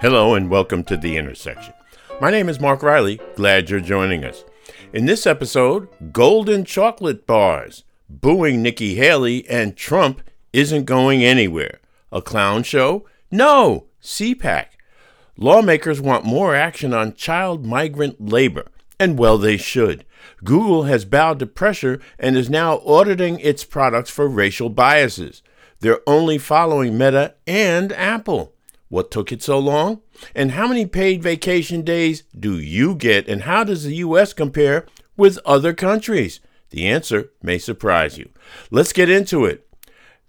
Hello and welcome to The Intersection. My name is Mark Riley. Glad you're joining us. In this episode, golden chocolate bars, booing Nikki Haley, and Trump isn't going anywhere. A clown show? No! CPAC. Lawmakers want more action on child migrant labor, and well, they should. Google has bowed to pressure and is now auditing its products for racial biases. They're only following Meta and Apple. What took it so long? And how many paid vacation days do you get? And how does the U.S. compare with other countries? The answer may surprise you. Let's get into it.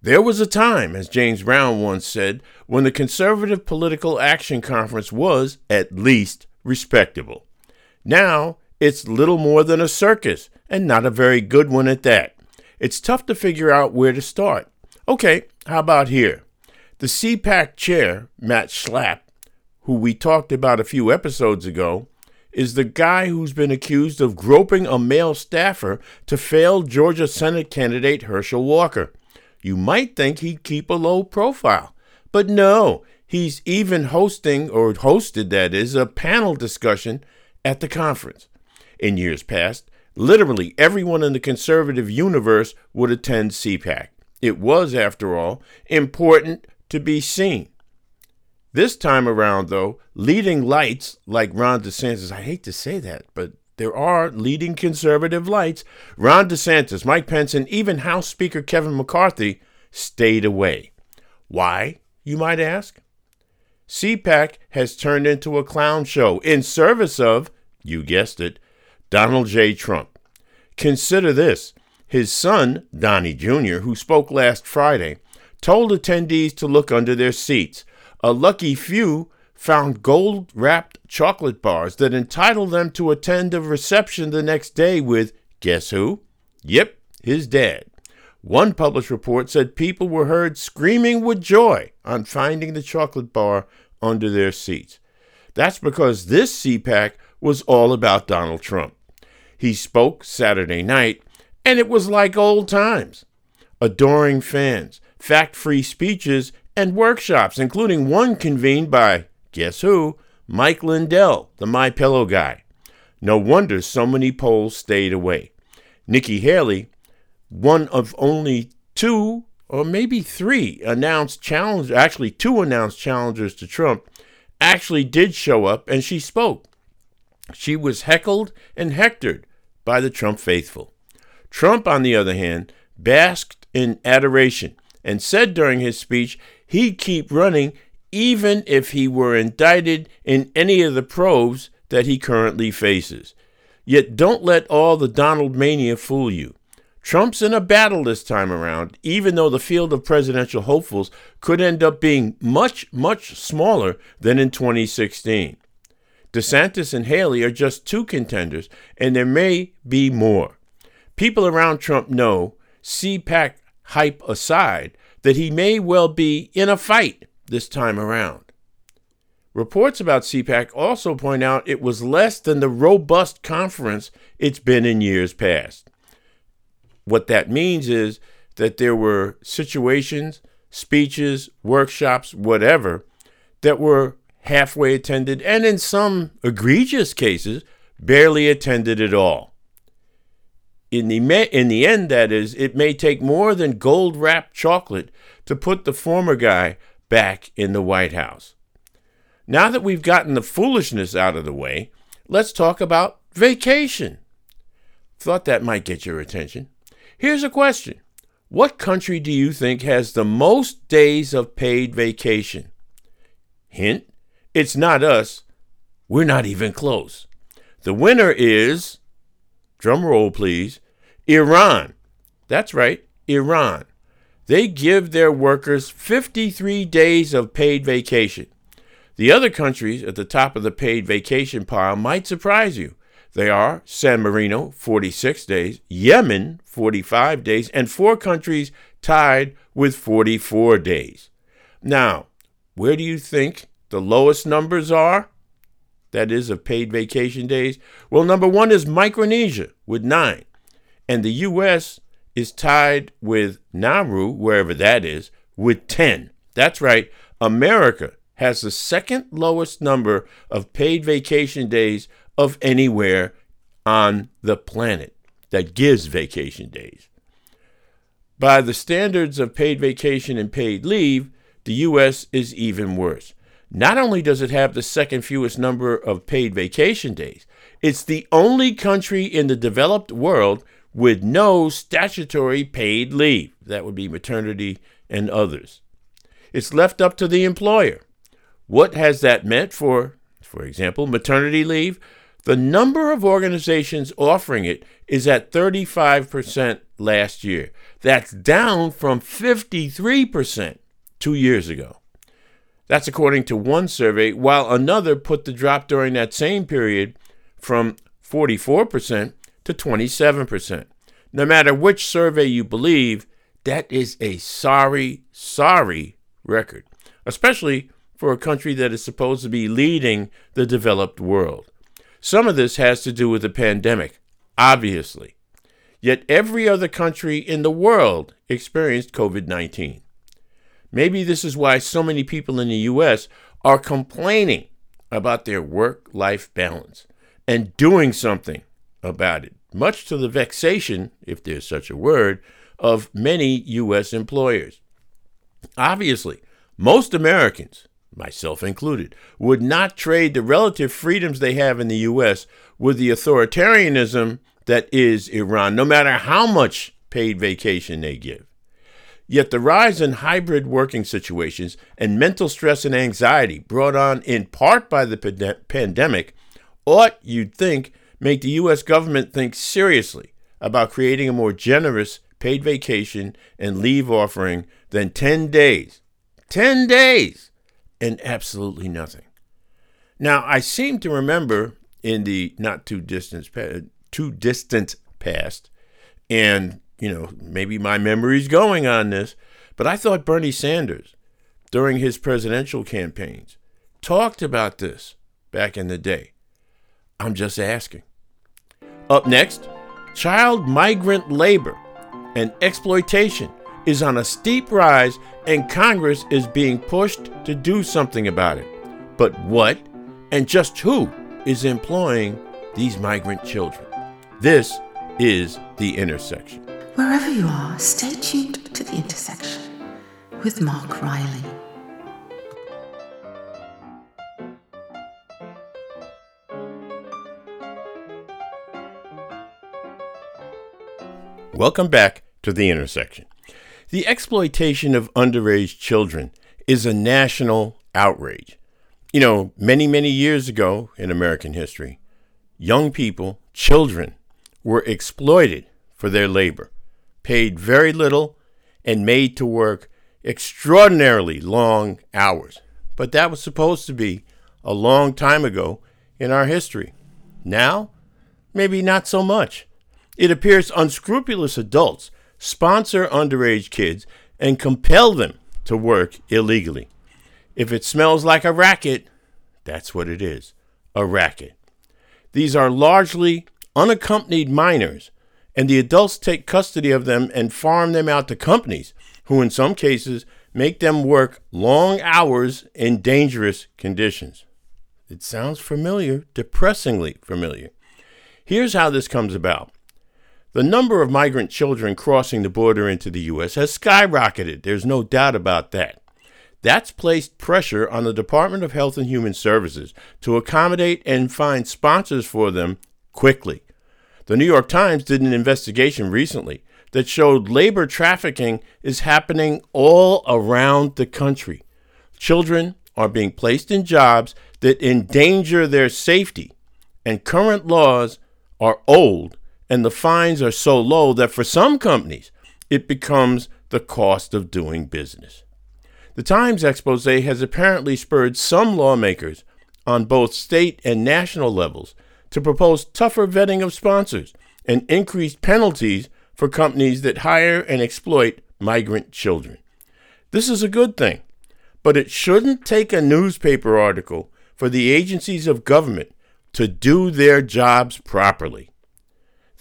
There was a time, as James Brown once said, when the Conservative Political Action Conference was, at least, respectable. Now, it's little more than a circus, and not a very good one at that. It's tough to figure out where to start. Okay, how about here? The CPAC chair, Matt Schlapp, who we talked about a few episodes ago, is the guy who's been accused of groping a male staffer to failed Georgia Senate candidate Herschel Walker. You might think he'd keep a low profile, but no, he's even hosting, or hosted that is, a panel discussion at the conference. In years past, literally everyone in the conservative universe would attend CPAC. It was, after all, important to be seen. This time around, though, leading lights like Ron DeSantis, I hate to say that, but there are leading conservative lights. Ron DeSantis, Mike Pence, and even House Speaker Kevin McCarthy stayed away. Why, you might ask? CPAC has turned into a clown show in service of, you guessed it, Donald J. Trump. Consider this his son, Donnie Jr., who spoke last Friday, told attendees to look under their seats. A lucky few found gold wrapped chocolate bars that entitled them to attend a reception the next day with, guess who? Yep, his dad. One published report said people were heard screaming with joy on finding the chocolate bar under their seats. That's because this CPAC was all about Donald Trump. He spoke Saturday night, and it was like old times. Adoring fans, fact free speeches, and workshops, including one convened by, guess who? Mike Lindell, the My Pillow guy. No wonder so many pols stayed away. Nikki Haley, one of only two or maybe three announced challenge actually two announced challengers to Trump actually did show up and she spoke. She was heckled and hectored by the Trump faithful. Trump, on the other hand, basked in adoration and said during his speech he'd keep running even if he were indicted in any of the probes that he currently faces. Yet don't let all the Donald mania fool you. Trump's in a battle this time around, even though the field of presidential hopefuls could end up being much, much smaller than in 2016. DeSantis and Haley are just two contenders, and there may be more. People around Trump know, CPAC hype aside, that he may well be in a fight this time around. Reports about CPAC also point out it was less than the robust conference it's been in years past. What that means is that there were situations, speeches, workshops, whatever, that were halfway attended, and in some egregious cases, barely attended at all in the in the end, that is, it may take more than gold wrapped chocolate to put the former guy back in the White House. Now that we've gotten the foolishness out of the way, let's talk about vacation. Thought that might get your attention. Here's a question What country do you think has the most days of paid vacation? Hint it's not us. We're not even close. The winner is, drum roll please, Iran. That's right, Iran. They give their workers 53 days of paid vacation. The other countries at the top of the paid vacation pile might surprise you. They are San Marino, 46 days, Yemen, 45 days, and four countries tied with 44 days. Now, where do you think the lowest numbers are? That is, of paid vacation days? Well, number one is Micronesia with nine. And the U.S. is tied with Nauru, wherever that is, with 10. That's right, America has the second lowest number of paid vacation days of anywhere on the planet that gives vacation days. By the standards of paid vacation and paid leave, the U.S. is even worse. Not only does it have the second fewest number of paid vacation days, it's the only country in the developed world with no statutory paid leave. That would be maternity and others. It's left up to the employer. What has that meant for, for example, maternity leave? The number of organizations offering it is at 35% last year. That's down from 53% two years ago. That's according to one survey, while another put the drop during that same period from 44% to 27%. No matter which survey you believe, that is a sorry, sorry record, especially for a country that is supposed to be leading the developed world. Some of this has to do with the pandemic, obviously. Yet every other country in the world experienced COVID 19. Maybe this is why so many people in the U.S. are complaining about their work life balance and doing something about it, much to the vexation, if there's such a word, of many U.S. employers. Obviously, most Americans, myself included, would not trade the relative freedoms they have in the U.S. with the authoritarianism that is Iran, no matter how much paid vacation they give. Yet the rise in hybrid working situations and mental stress and anxiety brought on in part by the pandemic ought, you'd think, make the U.S. government think seriously about creating a more generous paid vacation and leave offering than 10 days. 10 days! And absolutely nothing. Now, I seem to remember in the not too distant, too distant past, and, you know, maybe my memory's going on this, but I thought Bernie Sanders, during his presidential campaigns, talked about this back in the day. I'm just asking. Up next, child migrant labor and exploitation is on a steep rise, and Congress is being pushed to do something about it. But what and just who is employing these migrant children? This is The Intersection. Wherever you are, stay tuned to The Intersection with Mark Riley. Welcome back to The Intersection. The exploitation of underage children is a national outrage. You know, many, many years ago in American history, young people, children, were exploited for their labor, paid very little, and made to work extraordinarily long hours. But that was supposed to be a long time ago in our history. Now, maybe not so much. It appears unscrupulous adults sponsor underage kids and compel them to work illegally. If it smells like a racket, that's what it is a racket. These are largely unaccompanied minors, and the adults take custody of them and farm them out to companies, who in some cases make them work long hours in dangerous conditions. It sounds familiar, depressingly familiar. Here's how this comes about the number of migrant children crossing the border into the U.S. has skyrocketed. There's no doubt about that. That's placed pressure on the Department of Health and Human Services to accommodate and find sponsors for them quickly. The New York Times did an investigation recently that showed labor trafficking is happening all around the country. Children are being placed in jobs that endanger their safety, and current laws are old and the fines are so low that for some companies, it becomes the cost of doing business. The Times expose has apparently spurred some lawmakers on both state and national levels to propose tougher vetting of sponsors and increased penalties for companies that hire and exploit migrant children. This is a good thing, but it shouldn't take a newspaper article for the agencies of government to do their jobs properly.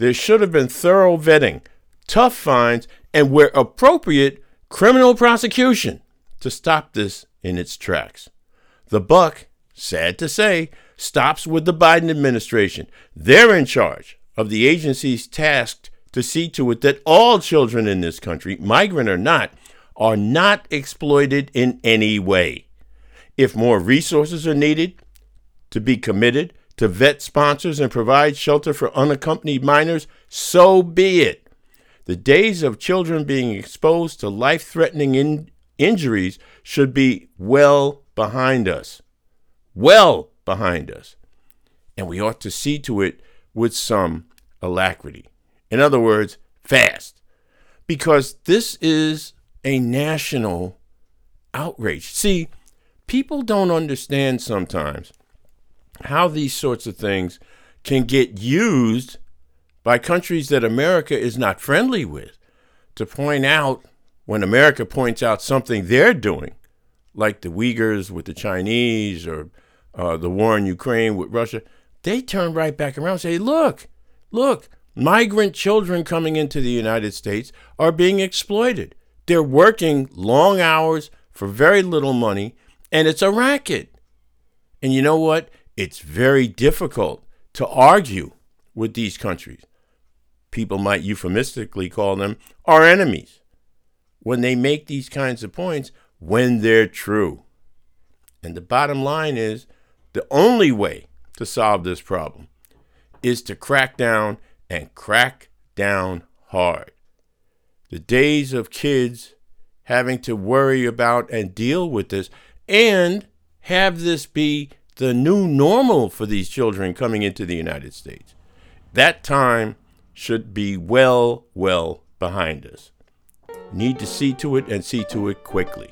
There should have been thorough vetting, tough fines, and where appropriate, criminal prosecution to stop this in its tracks. The buck, sad to say, stops with the Biden administration. They're in charge of the agencies tasked to see to it that all children in this country, migrant or not, are not exploited in any way. If more resources are needed to be committed to vet sponsors and provide shelter for unaccompanied minors, so be it. The days of children being exposed to life threatening in- injuries should be well behind us. Well behind us. And we ought to see to it with some alacrity. In other words, fast. Because this is a national outrage. See, people don't understand sometimes how these sorts of things can get used by countries that America is not friendly with to point out when America points out something they're doing, like the Uyghurs with the Chinese or uh, the war in Ukraine with Russia, they turn right back around and say, look, look, migrant children coming into the United States are being exploited. They're working long hours for very little money, and it's a racket. And you know what? It's very difficult to argue with these countries. People might euphemistically call them our enemies when they make these kinds of points when they're true. And the bottom line is the only way to solve this problem is to crack down and crack down hard. The days of kids having to worry about and deal with this and have this be the new normal for these children coming into the United States. That time should be well, well behind us. Need to see to it and see to it quickly.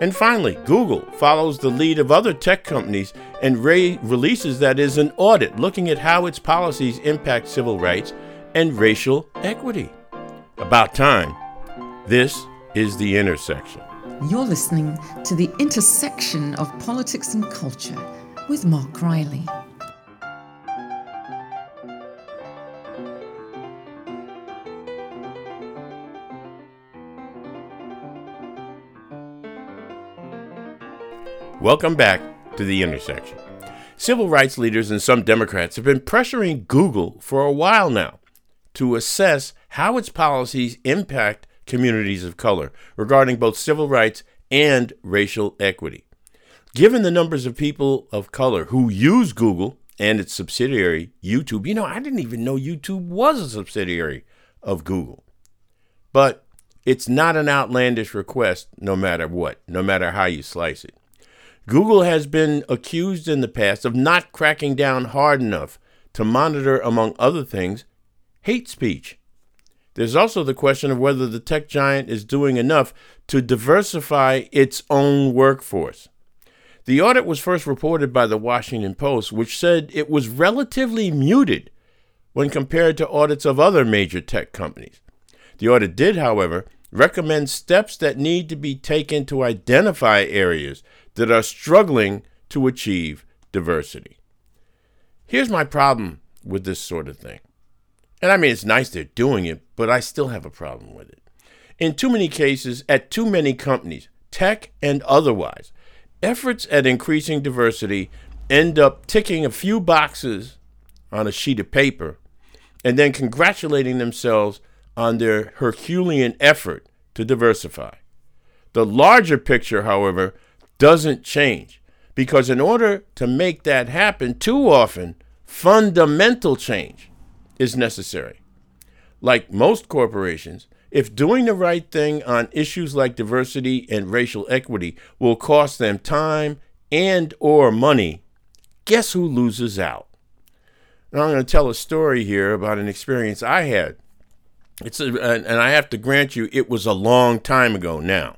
And finally, Google follows the lead of other tech companies and re- releases that is an audit looking at how its policies impact civil rights and racial equity. About time. This is The Intersection. You're listening to the intersection of politics and culture with Mark Riley. Welcome back to The Intersection. Civil rights leaders and some Democrats have been pressuring Google for a while now to assess how its policies impact communities of color regarding both civil rights and racial equity. Given the numbers of people of color who use Google and its subsidiary, YouTube, you know, I didn't even know YouTube was a subsidiary of Google. But it's not an outlandish request, no matter what, no matter how you slice it. Google has been accused in the past of not cracking down hard enough to monitor, among other things, hate speech. There's also the question of whether the tech giant is doing enough to diversify its own workforce. The audit was first reported by the Washington Post, which said it was relatively muted when compared to audits of other major tech companies. The audit did, however, recommend steps that need to be taken to identify areas that are struggling to achieve diversity. Here's my problem with this sort of thing. And I mean, it's nice they're doing it, but I still have a problem with it. In too many cases, at too many companies, tech and otherwise, efforts at increasing diversity end up ticking a few boxes on a sheet of paper and then congratulating themselves on their Herculean effort to diversify. The larger picture, however, doesn't change because in order to make that happen, too often, fundamental change is necessary. Like most corporations, if doing the right thing on issues like diversity and racial equity will cost them time and or money, guess who loses out? Now I'm going to tell a story here about an experience I had. It's a, and I have to grant you it was a long time ago now.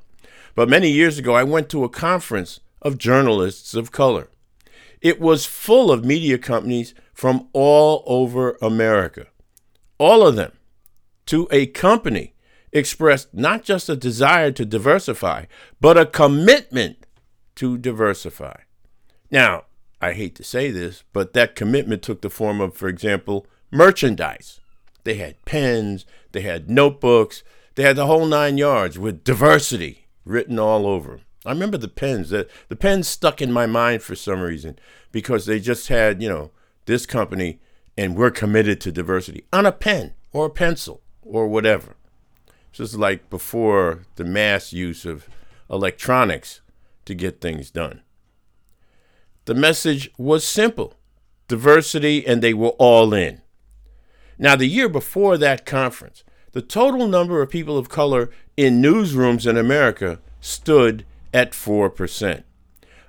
But many years ago I went to a conference of journalists of color. It was full of media companies from all over America. All of them, to a company, expressed not just a desire to diversify, but a commitment to diversify. Now, I hate to say this, but that commitment took the form of, for example, merchandise. They had pens, they had notebooks, they had the whole nine yards with diversity written all over. I remember the pens. The, the pens stuck in my mind for some reason because they just had, you know, this company and we're committed to diversity on a pen or a pencil or whatever. Just like before the mass use of electronics to get things done. The message was simple diversity, and they were all in. Now, the year before that conference, the total number of people of color in newsrooms in America stood at 4%.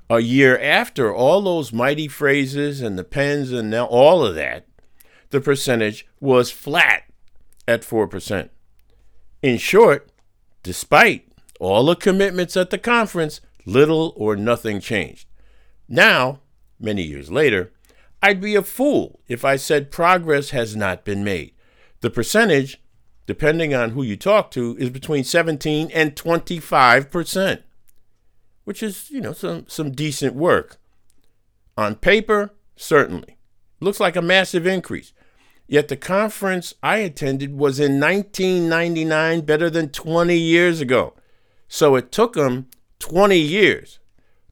A year after all those mighty phrases and the pens and all of that, the percentage was flat at 4%. In short, despite all the commitments at the conference, little or nothing changed. Now, many years later, I'd be a fool if I said progress has not been made. The percentage, depending on who you talk to, is between 17 and 25 percent, which is, you know, some, some decent work. On paper, certainly. Looks like a massive increase. Yet the conference I attended was in 1999, better than 20 years ago. So it took them 20 years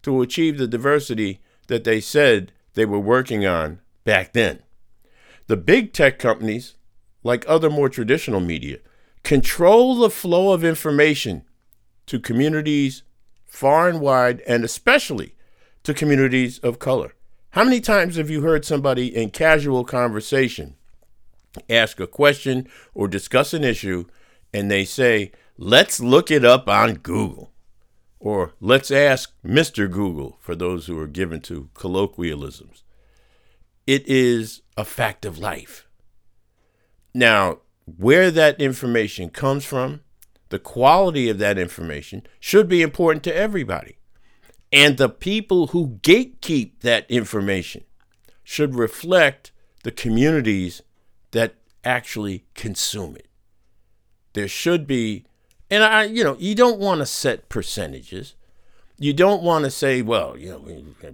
to achieve the diversity that they said they were working on back then. The big tech companies, like other more traditional media, control the flow of information to communities far and wide, and especially to communities of color. How many times have you heard somebody in casual conversation ask a question or discuss an issue and they say, let's look it up on Google? Or let's ask Mr. Google for those who are given to colloquialisms. It is a fact of life. Now, where that information comes from, the quality of that information should be important to everybody. And the people who gatekeep that information should reflect the communities that actually consume it. There should be and I, you know, you don't want to set percentages. You don't want to say, well, you know,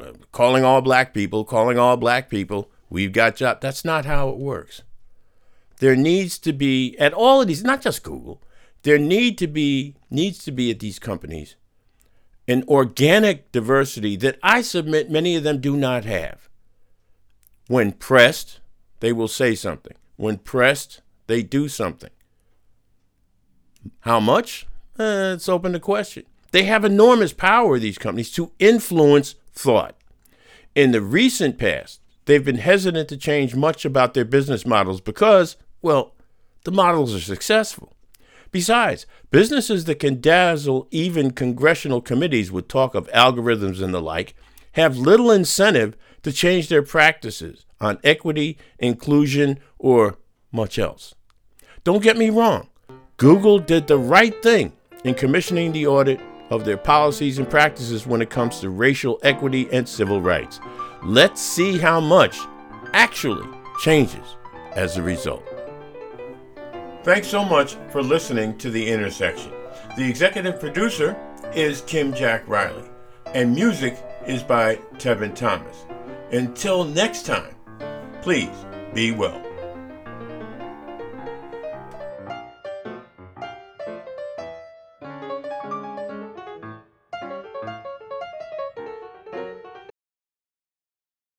uh, calling all black people, calling all black people, we've got jobs. That's not how it works. There needs to be at all of these, not just Google. There need to be needs to be at these companies an organic diversity that I submit many of them do not have. When pressed, they will say something. When pressed, they do something. How much? Uh, it's open to question. They have enormous power, these companies, to influence thought. In the recent past, they've been hesitant to change much about their business models because, well, the models are successful. Besides, businesses that can dazzle even congressional committees with talk of algorithms and the like have little incentive to change their practices on equity, inclusion, or much else. Don't get me wrong. Google did the right thing in commissioning the audit of their policies and practices when it comes to racial equity and civil rights. Let's see how much actually changes as a result. Thanks so much for listening to The Intersection. The executive producer is Kim Jack Riley, and music is by Tevin Thomas. Until next time, please be well.